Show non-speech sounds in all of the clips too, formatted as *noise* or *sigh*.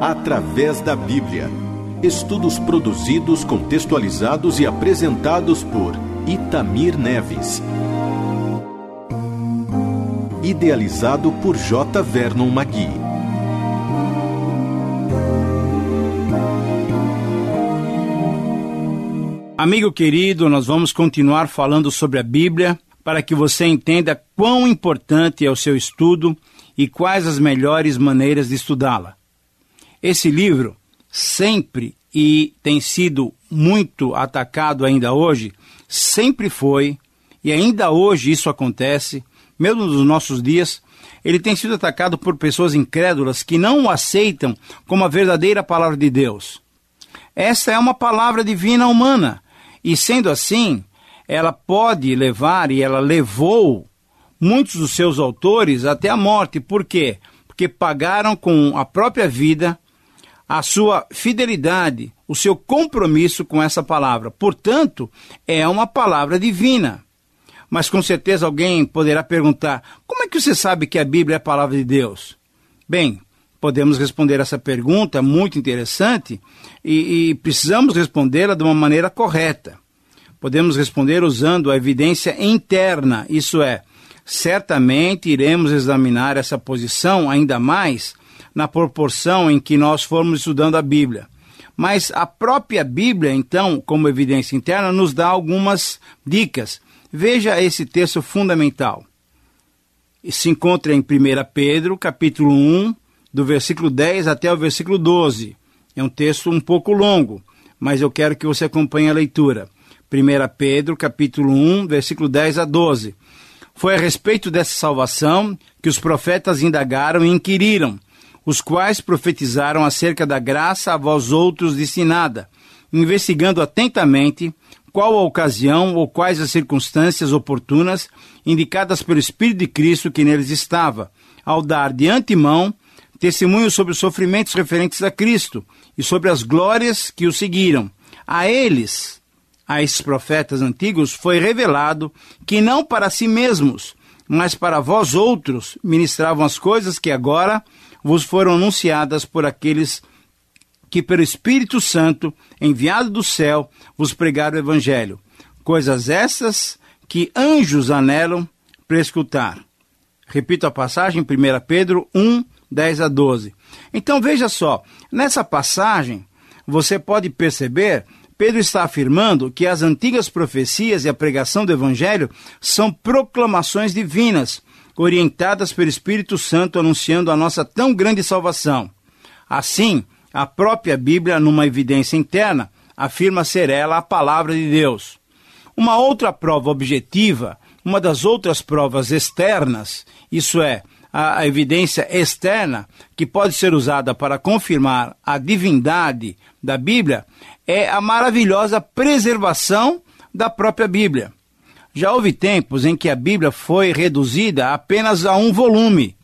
Através da Bíblia. Estudos produzidos, contextualizados e apresentados por Itamir Neves. Idealizado por J. Vernon Magui. Amigo querido, nós vamos continuar falando sobre a Bíblia para que você entenda quão importante é o seu estudo e quais as melhores maneiras de estudá-la. Esse livro sempre e tem sido muito atacado ainda hoje, sempre foi, e ainda hoje isso acontece, mesmo nos nossos dias, ele tem sido atacado por pessoas incrédulas que não o aceitam como a verdadeira palavra de Deus. Essa é uma palavra divina humana, e sendo assim, ela pode levar, e ela levou, muitos dos seus autores até a morte. Por quê? Porque pagaram com a própria vida a sua fidelidade, o seu compromisso com essa palavra. Portanto, é uma palavra divina. Mas com certeza alguém poderá perguntar: como é que você sabe que a Bíblia é a palavra de Deus? Bem, podemos responder essa pergunta muito interessante e, e precisamos respondê-la de uma maneira correta. Podemos responder usando a evidência interna, isso é, certamente iremos examinar essa posição ainda mais na proporção em que nós formos estudando a Bíblia. Mas a própria Bíblia, então, como evidência interna, nos dá algumas dicas. Veja esse texto fundamental. Se encontra em 1 Pedro, capítulo 1, do versículo 10 até o versículo 12. É um texto um pouco longo, mas eu quero que você acompanhe a leitura. 1 Pedro, capítulo 1, versículo 10 a 12. Foi a respeito dessa salvação que os profetas indagaram e inquiriram, os quais profetizaram acerca da graça a vós outros destinada, investigando atentamente qual a ocasião ou quais as circunstâncias oportunas indicadas pelo Espírito de Cristo que neles estava, ao dar de antemão testemunho sobre os sofrimentos referentes a Cristo e sobre as glórias que o seguiram. A eles, a esses profetas antigos, foi revelado que não para si mesmos, mas para vós outros ministravam as coisas que agora vos foram anunciadas por aqueles que, pelo Espírito Santo, enviado do céu, vos pregaram o Evangelho. Coisas essas que anjos anelam para escutar. Repito a passagem, 1 Pedro 1, 10 a 12. Então veja só, nessa passagem você pode perceber Pedro está afirmando que as antigas profecias e a pregação do Evangelho são proclamações divinas, orientadas pelo Espírito Santo anunciando a nossa tão grande salvação. Assim, a própria Bíblia, numa evidência interna, afirma ser ela a palavra de Deus. Uma outra prova objetiva, uma das outras provas externas, isso é, a, evidência externa, que pode ser usada para confirmar a divindade da Bíblia, é a maravilhosa preservação da própria Bíblia. Já houve tempos em que a Bíblia foi reduzida apenas a um volume.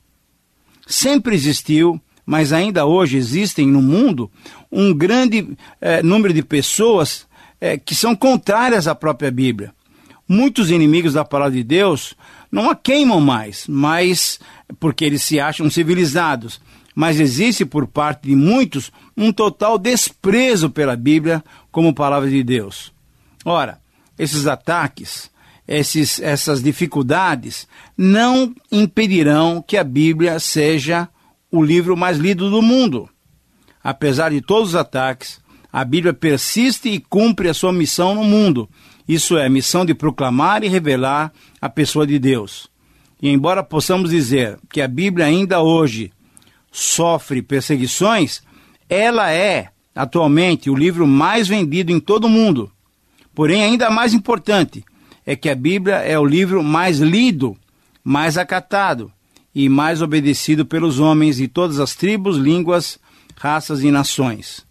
Sempre existiu, mas ainda hoje existem no mundo um grande eh, número de pessoas eh, que são contrárias à própria Bíblia. Muitos inimigos da palavra de Deus não a queimam mais, mas porque eles se acham civilizados. Mas existe por parte de muitos um total desprezo pela Bíblia como palavra de Deus. Ora, esses ataques esses, essas dificuldades não impedirão que a Bíblia seja o livro mais lido do mundo. Apesar de todos os ataques, a Bíblia persiste e cumpre a sua missão no mundo. Isso é, a missão de proclamar e revelar a pessoa de Deus. E embora possamos dizer que a Bíblia ainda hoje sofre perseguições, ela é atualmente o livro mais vendido em todo o mundo. Porém, ainda mais importante, é que a Bíblia é o livro mais lido, mais acatado e mais obedecido pelos homens de todas as tribos, línguas, raças e nações.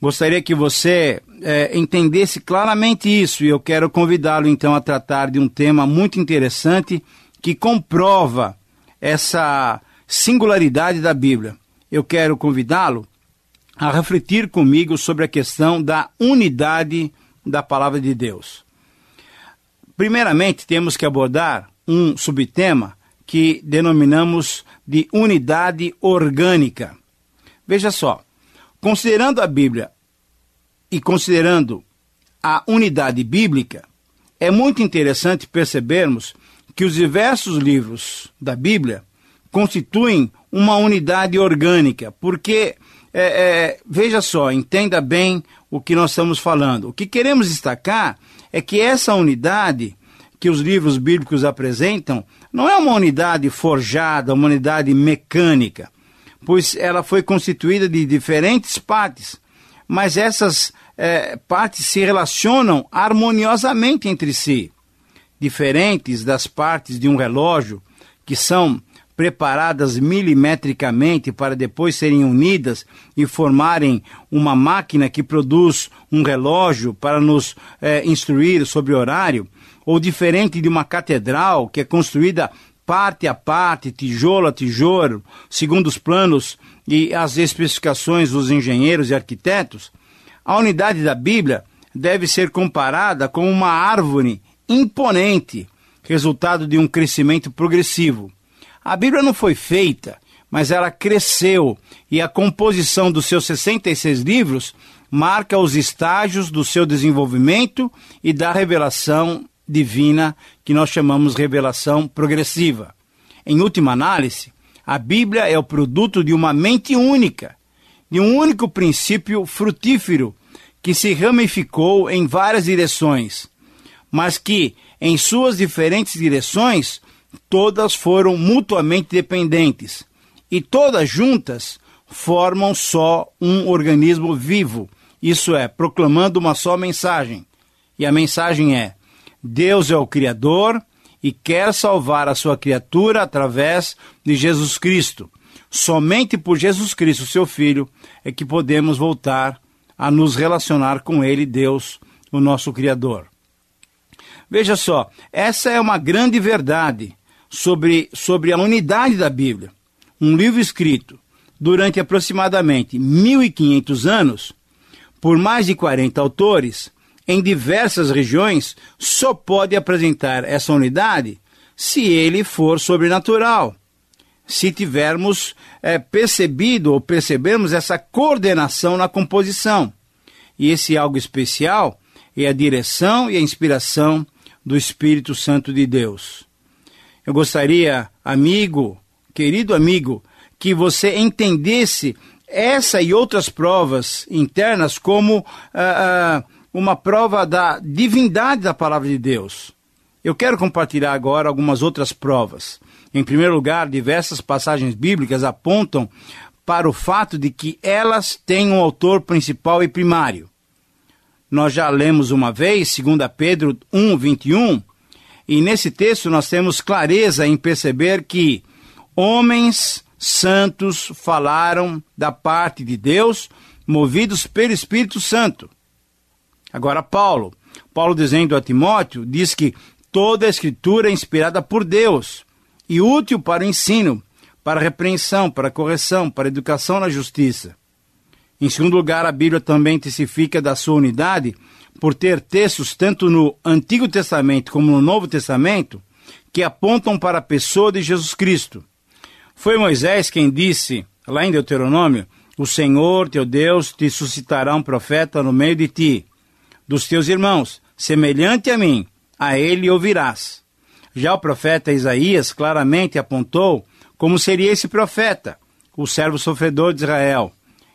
Gostaria que você é, entendesse claramente isso e eu quero convidá-lo então a tratar de um tema muito interessante que comprova essa singularidade da Bíblia. Eu quero convidá-lo a refletir comigo sobre a questão da unidade da palavra de Deus. Primeiramente, temos que abordar um subtema que denominamos de unidade orgânica. Veja só, considerando a Bíblia e considerando a unidade bíblica, é muito interessante percebermos que os diversos livros da Bíblia constituem uma unidade orgânica, porque, é, é, veja só, entenda bem o que nós estamos falando. O que queremos destacar é que essa unidade que os livros bíblicos apresentam não é uma unidade forjada, uma unidade mecânica, pois ela foi constituída de diferentes partes, mas essas é, partes se relacionam harmoniosamente entre si. Diferentes das partes de um relógio, que são preparadas milimetricamente para depois serem unidas e formarem uma máquina que produz um relógio para nos é, instruir sobre horário, ou diferente de uma catedral que é construída parte a parte, tijolo a tijolo, segundo os planos e as especificações dos engenheiros e arquitetos, a unidade da Bíblia deve ser comparada com uma árvore imponente, resultado de um crescimento progressivo. A Bíblia não foi feita, mas ela cresceu e a composição dos seus 66 livros marca os estágios do seu desenvolvimento e da revelação divina que nós chamamos revelação progressiva. Em última análise, a Bíblia é o produto de uma mente única, de um único princípio frutífero que se ramificou em várias direções, mas que, em suas diferentes direções, todas foram mutuamente dependentes e todas juntas formam só um organismo vivo, isso é, proclamando uma só mensagem. E a mensagem é: Deus é o Criador e quer salvar a sua criatura através de Jesus Cristo. Somente por Jesus Cristo, seu Filho, é que podemos voltar a nos relacionar com Ele, Deus, o nosso Criador. Veja só, essa é uma grande verdade sobre, sobre a unidade da Bíblia. Um livro escrito durante aproximadamente 1500 anos, por mais de 40 autores, em diversas regiões, só pode apresentar essa unidade se ele for sobrenatural. Se tivermos é, percebido ou percebermos essa coordenação na composição. E esse algo especial é a direção e a inspiração do Espírito Santo de Deus. Eu gostaria, amigo, querido amigo, que você entendesse essa e outras provas internas como ah, ah, uma prova da divindade da palavra de Deus. Eu quero compartilhar agora algumas outras provas. Em primeiro lugar, diversas passagens bíblicas apontam para o fato de que elas têm um autor principal e primário. Nós já lemos uma vez, 2 Pedro 1, 21, e nesse texto nós temos clareza em perceber que homens santos falaram da parte de Deus, movidos pelo Espírito Santo. Agora, Paulo, Paulo dizendo a Timóteo, diz que toda a escritura é inspirada por Deus e útil para o ensino, para a repreensão, para a correção, para a educação na justiça. Em segundo lugar, a Bíblia também testifica da sua unidade por ter textos tanto no Antigo Testamento como no Novo Testamento que apontam para a pessoa de Jesus Cristo. Foi Moisés quem disse, lá em Deuteronômio, o Senhor teu Deus te suscitará um profeta no meio de ti, dos teus irmãos, semelhante a mim, a ele ouvirás. Já o profeta Isaías claramente apontou como seria esse profeta, o servo sofredor de Israel.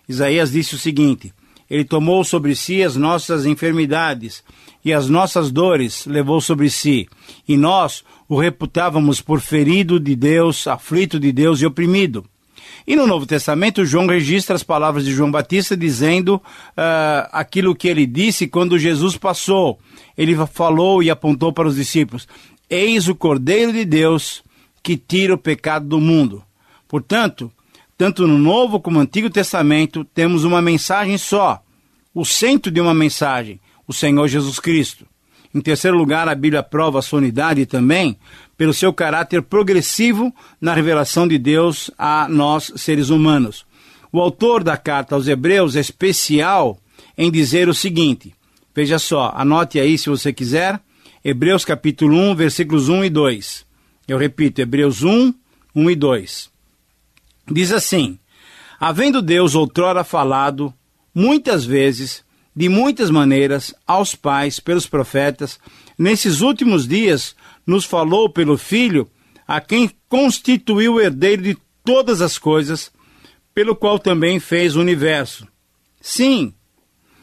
Isaías disse o seguinte: Ele tomou sobre si as nossas enfermidades e as nossas dores levou sobre si, e nós o reputávamos por ferido de Deus, aflito de Deus e oprimido. E no Novo Testamento, João registra as palavras de João Batista dizendo uh, aquilo que ele disse quando Jesus passou. Ele falou e apontou para os discípulos: Eis o Cordeiro de Deus que tira o pecado do mundo. Portanto, tanto no Novo como no Antigo Testamento, temos uma mensagem só, o centro de uma mensagem, o Senhor Jesus Cristo. Em terceiro lugar, a Bíblia prova a sua unidade também pelo seu caráter progressivo na revelação de Deus a nós, seres humanos. O autor da carta aos Hebreus é especial em dizer o seguinte: veja só, anote aí se você quiser, Hebreus capítulo 1, versículos 1 e 2. Eu repito, Hebreus 1, 1 e 2. Diz assim: Havendo Deus outrora falado, muitas vezes, de muitas maneiras, aos pais, pelos profetas, nesses últimos dias nos falou pelo Filho, a quem constituiu o herdeiro de todas as coisas, pelo qual também fez o universo. Sim,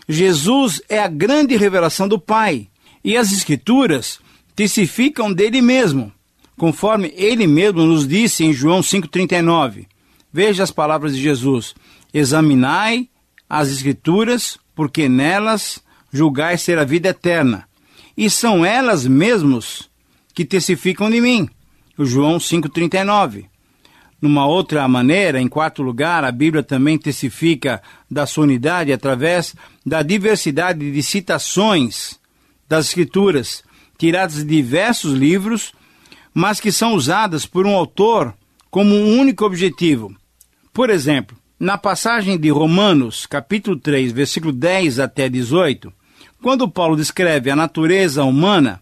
Jesus é a grande revelação do Pai, e as Escrituras testificam dele mesmo, conforme ele mesmo nos disse em João 5,39. Veja as palavras de Jesus: Examinai as Escrituras, porque nelas julgais ser a vida eterna, e são elas mesmos que testificam de mim. João 5,39. Numa outra maneira, em quarto lugar, a Bíblia também testifica da sua unidade através da diversidade de citações das Escrituras, tiradas de diversos livros, mas que são usadas por um autor como um único objetivo. Por exemplo, na passagem de Romanos, capítulo 3, versículo 10 até 18, quando Paulo descreve a natureza humana,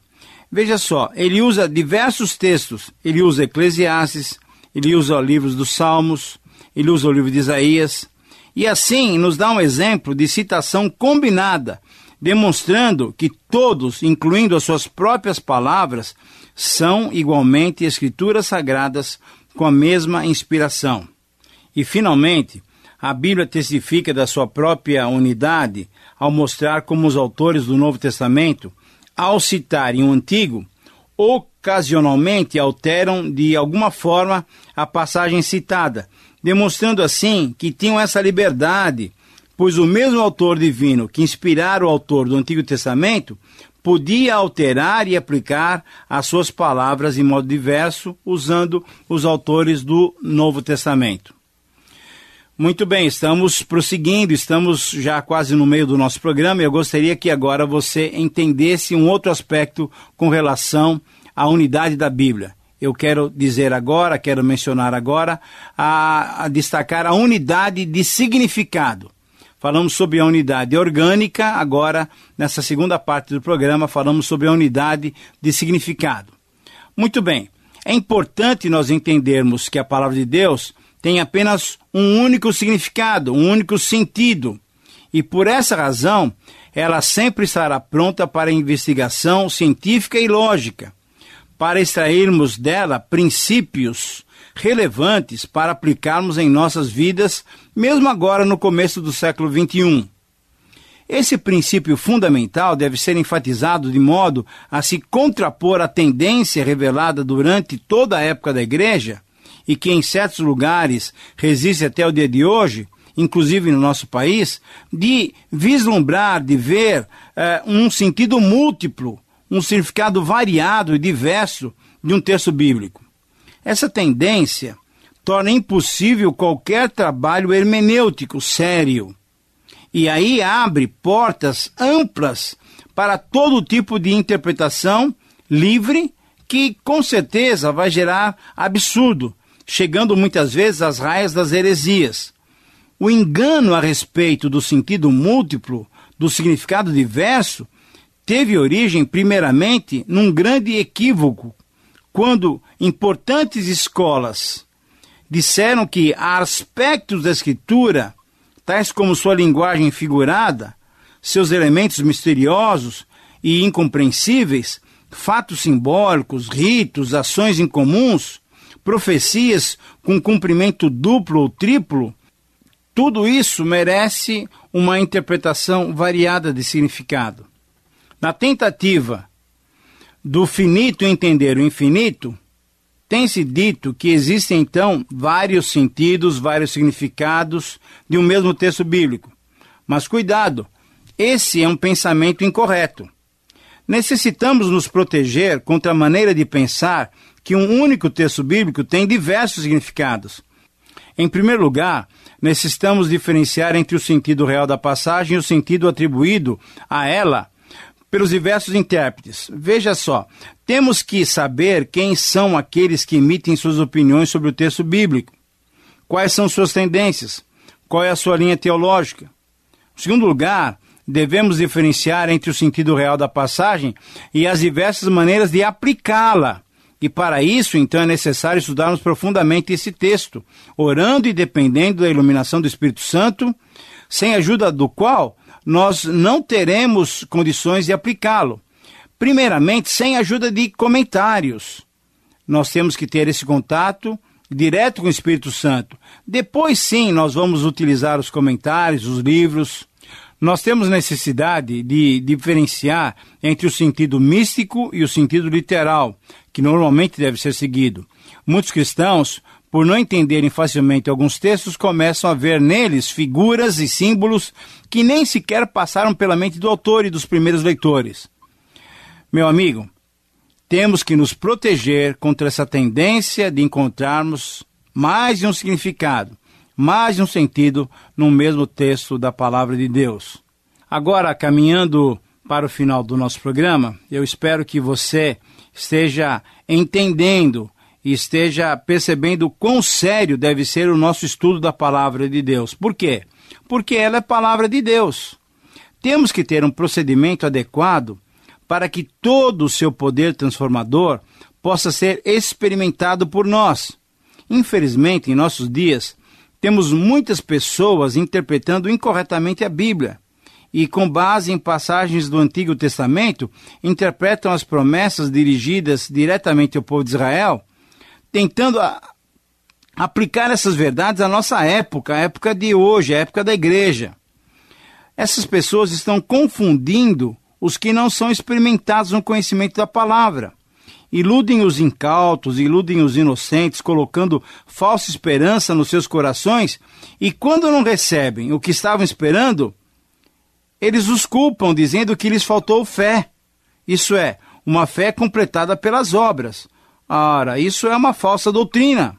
veja só, ele usa diversos textos. Ele usa Eclesiastes, ele usa livros dos Salmos, ele usa o livro de Isaías, e assim nos dá um exemplo de citação combinada, demonstrando que todos, incluindo as suas próprias palavras, são igualmente escrituras sagradas com a mesma inspiração. E, finalmente, a Bíblia testifica da sua própria unidade ao mostrar como os autores do Novo Testamento, ao citarem o Antigo, ocasionalmente alteram de alguma forma a passagem citada, demonstrando assim que tinham essa liberdade, pois o mesmo autor divino que inspirara o autor do Antigo Testamento podia alterar e aplicar as suas palavras em modo diverso, usando os autores do Novo Testamento. Muito bem, estamos prosseguindo, estamos já quase no meio do nosso programa e eu gostaria que agora você entendesse um outro aspecto com relação à unidade da Bíblia. Eu quero dizer agora, quero mencionar agora, a, a destacar a unidade de significado. Falamos sobre a unidade orgânica, agora, nessa segunda parte do programa, falamos sobre a unidade de significado. Muito bem, é importante nós entendermos que a palavra de Deus tem apenas um único significado, um único sentido. E por essa razão, ela sempre estará pronta para investigação científica e lógica, para extrairmos dela princípios relevantes para aplicarmos em nossas vidas, mesmo agora no começo do século XXI. Esse princípio fundamental deve ser enfatizado de modo a se contrapor à tendência revelada durante toda a época da Igreja e que em certos lugares resiste até o dia de hoje, inclusive no nosso país, de vislumbrar, de ver eh, um sentido múltiplo, um significado variado e diverso de um texto bíblico. Essa tendência torna impossível qualquer trabalho hermenêutico sério. E aí abre portas amplas para todo tipo de interpretação livre que com certeza vai gerar absurdo, chegando muitas vezes às raias das heresias. O engano a respeito do sentido múltiplo, do significado diverso, teve origem, primeiramente, num grande equívoco, quando importantes escolas disseram que há aspectos da Escritura, tais como sua linguagem figurada, seus elementos misteriosos e incompreensíveis, fatos simbólicos, ritos, ações incomuns, profecias com cumprimento duplo ou triplo, tudo isso merece uma interpretação variada de significado. Na tentativa do finito entender o infinito, tem-se dito que existem então vários sentidos, vários significados de um mesmo texto bíblico. Mas cuidado, esse é um pensamento incorreto. Necessitamos nos proteger contra a maneira de pensar que um único texto bíblico tem diversos significados. Em primeiro lugar, necessitamos diferenciar entre o sentido real da passagem e o sentido atribuído a ela pelos diversos intérpretes. Veja só, temos que saber quem são aqueles que emitem suas opiniões sobre o texto bíblico, quais são suas tendências, qual é a sua linha teológica. Em segundo lugar, devemos diferenciar entre o sentido real da passagem e as diversas maneiras de aplicá-la E para isso, então, é necessário estudarmos profundamente esse texto, orando e dependendo da iluminação do Espírito Santo, sem a ajuda do qual nós não teremos condições de aplicá-lo. Primeiramente, sem ajuda de comentários. Nós temos que ter esse contato direto com o Espírito Santo. Depois, sim, nós vamos utilizar os comentários, os livros. Nós temos necessidade de diferenciar entre o sentido místico e o sentido literal, que normalmente deve ser seguido. Muitos cristãos, por não entenderem facilmente alguns textos, começam a ver neles figuras e símbolos que nem sequer passaram pela mente do autor e dos primeiros leitores. Meu amigo, temos que nos proteger contra essa tendência de encontrarmos mais de um significado, mais de um sentido no mesmo texto da palavra de Deus. Agora, caminhando para o final do nosso programa, eu espero que você esteja entendendo e esteja percebendo quão sério deve ser o nosso estudo da palavra de Deus. Por quê? Porque ela é palavra de Deus. Temos que ter um procedimento adequado para que todo o seu poder transformador possa ser experimentado por nós. Infelizmente, em nossos dias, temos muitas pessoas interpretando incorretamente a Bíblia e, com base em passagens do Antigo Testamento, interpretam as promessas dirigidas diretamente ao povo de Israel, tentando a, aplicar essas verdades à nossa época, a época de hoje, a época da igreja. Essas pessoas estão confundindo os que não são experimentados no conhecimento da palavra. Iludem os incautos, iludem os inocentes, colocando falsa esperança nos seus corações, e quando não recebem o que estavam esperando, eles os culpam, dizendo que lhes faltou fé. Isso é, uma fé completada pelas obras. Ora, isso é uma falsa doutrina.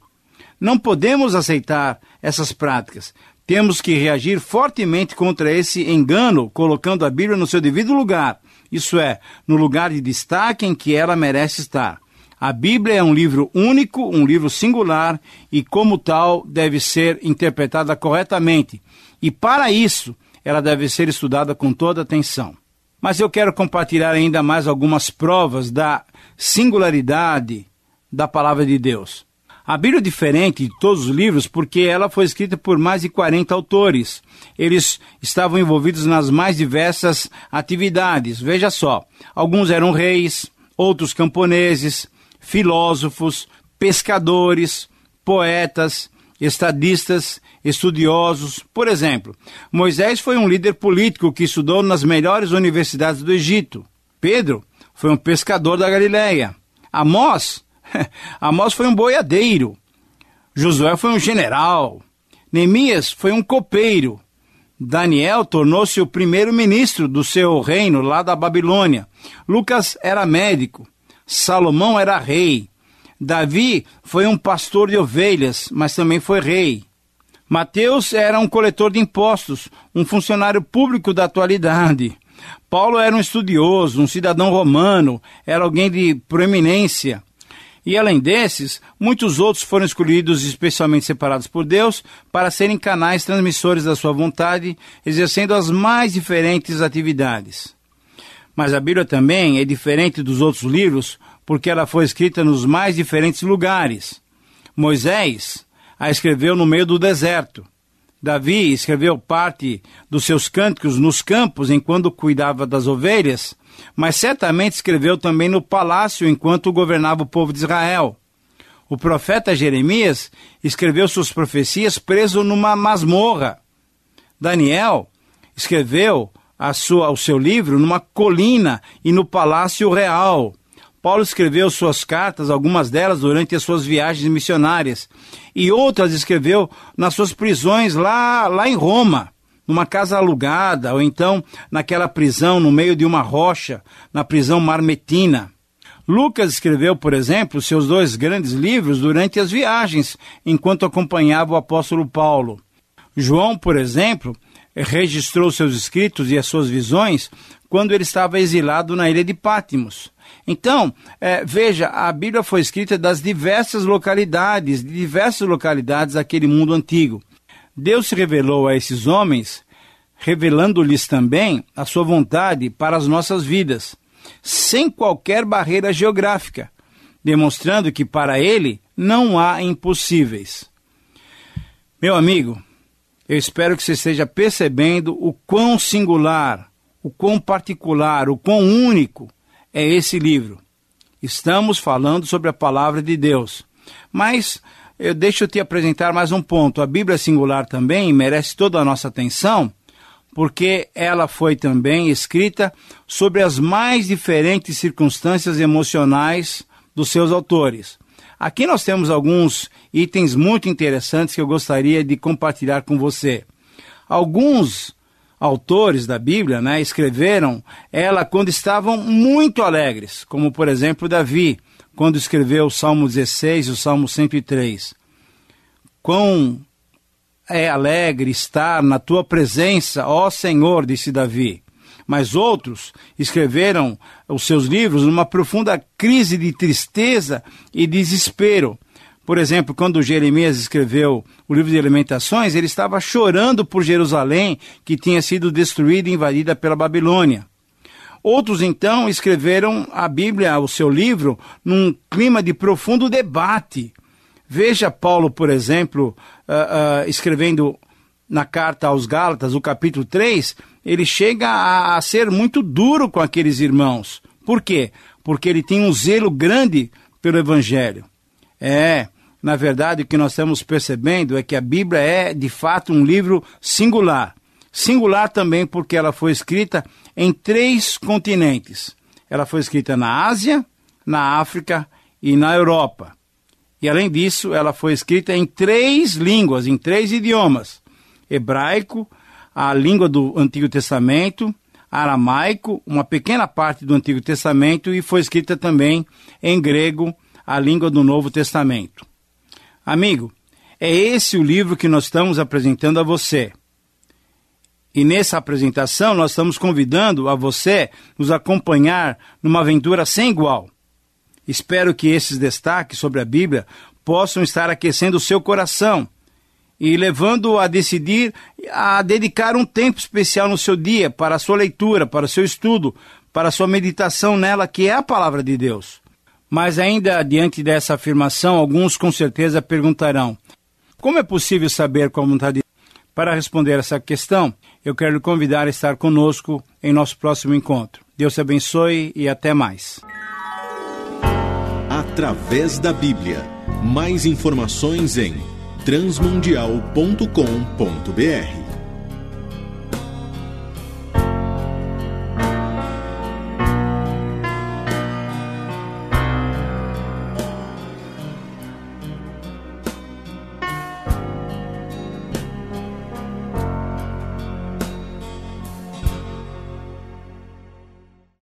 Não podemos aceitar essas práticas. Temos que reagir fortemente contra esse engano, colocando a Bíblia no seu devido lugar, isso é, no lugar de destaque em que ela merece estar. A Bíblia é um livro único, um livro singular e, como tal, deve ser interpretada corretamente. E para isso, ela deve ser estudada com toda atenção. Mas eu quero compartilhar ainda mais algumas provas da singularidade da palavra de Deus. A Bíblia é diferente de todos os livros porque ela foi escrita por mais de 40 autores. Eles estavam envolvidos nas mais diversas atividades. Veja só, alguns eram reis, outros camponeses, filósofos, pescadores, poetas, estadistas, estudiosos. Por exemplo, Moisés foi um líder político que estudou nas melhores universidades do Egito. Pedro foi um pescador da Galileia. Amós, *laughs* Amós foi um boiadeiro. Josué foi um general. Neemias foi um copeiro. Daniel tornou-se o primeiro-ministro do seu reino lá da Babilônia. Lucas era médico. Salomão era rei. Davi foi um pastor de ovelhas, mas também foi rei. Mateus era um coletor de impostos, um funcionário público da atualidade. Paulo era um estudioso, um cidadão romano, era alguém de proeminência. E além desses, muitos outros foram escolhidos especialmente separados por Deus para serem canais transmissores da sua vontade, exercendo as mais diferentes atividades. Mas a Bíblia também é diferente dos outros livros porque ela foi escrita nos mais diferentes lugares. Moisés a escreveu no meio do deserto. Davi escreveu parte dos seus cânticos nos campos enquanto cuidava das ovelhas, mas certamente escreveu também no palácio enquanto governava o povo de Israel. O profeta Jeremias escreveu suas profecias preso numa masmorra. Daniel escreveu sua, o seu livro numa colina e no palácio real. Paulo escreveu suas cartas, algumas delas durante as suas viagens missionárias, e outras escreveu nas suas prisões lá, lá em Roma, numa casa alugada, ou então naquela prisão no meio de uma rocha, na prisão marmetina. Lucas escreveu, por exemplo, seus dois grandes livros durante as viagens, enquanto acompanhava o apóstolo Paulo. João, por exemplo, registrou seus escritos e as suas visões quando ele estava exilado na ilha de Pátimos. Então, é, veja, a Bíblia foi escrita das diversas localidades, de diversas localidades daquele mundo antigo. Deus se revelou a esses homens, revelando-lhes também a sua vontade para as nossas vidas, sem qualquer barreira geográfica. demonstrando que para ele não há impossíveis. Meu amigo, eu espero que você esteja percebendo o quão singular, o quão particular, o quão único é esse livro. Estamos falando sobre a palavra de Deus. Mas eu deixo eu te apresentar mais um ponto. A Bíblia singular também merece toda a nossa atenção, porque ela foi também escrita sobre as mais diferentes circunstâncias emocionais dos seus autores. Aqui nós temos alguns itens muito interessantes que eu gostaria de compartilhar com você. Alguns autores da Bíblia né, escreveram ela quando estavam muito alegres, como por exemplo Davi, quando escreveu o Salmo 16 e o Salmo 103. Quão é alegre estar na tua presença, ó Senhor, disse Davi. Mas outros escreveram os seus livros numa profunda crise de tristeza e desespero. Por exemplo, quando Jeremias escreveu o livro de Alimentações, ele estava chorando por Jerusalém, que tinha sido destruída e invadida pela Babilônia. Outros, então, escreveram a Bíblia, o seu livro, num clima de profundo debate. Veja Paulo, por exemplo, uh, uh, escrevendo na carta aos Gálatas, o capítulo 3, ele chega a, a ser muito duro com aqueles irmãos. Por quê? Porque ele tinha um zelo grande pelo Evangelho. É, na verdade, o que nós estamos percebendo é que a Bíblia é, de fato, um livro singular. Singular também porque ela foi escrita em três continentes. Ela foi escrita na Ásia, na África e na Europa. E além disso, ela foi escrita em três línguas, em três idiomas: hebraico, a língua do Antigo Testamento, aramaico, uma pequena parte do Antigo Testamento, e foi escrita também em grego, a língua do Novo Testamento. Amigo, é esse o livro que nós estamos apresentando a você. E nessa apresentação nós estamos convidando a você nos acompanhar numa aventura sem igual. Espero que esses destaques sobre a Bíblia possam estar aquecendo o seu coração e levando-o a decidir a dedicar um tempo especial no seu dia para a sua leitura, para o seu estudo, para a sua meditação nela, que é a palavra de Deus. Mas ainda diante dessa afirmação, alguns com certeza perguntarão: como é possível saber qual a vontade? Para responder essa questão, eu quero lhe convidar a estar conosco em nosso próximo encontro. Deus te abençoe e até mais. Através da Bíblia. Mais informações em transmundial.com.br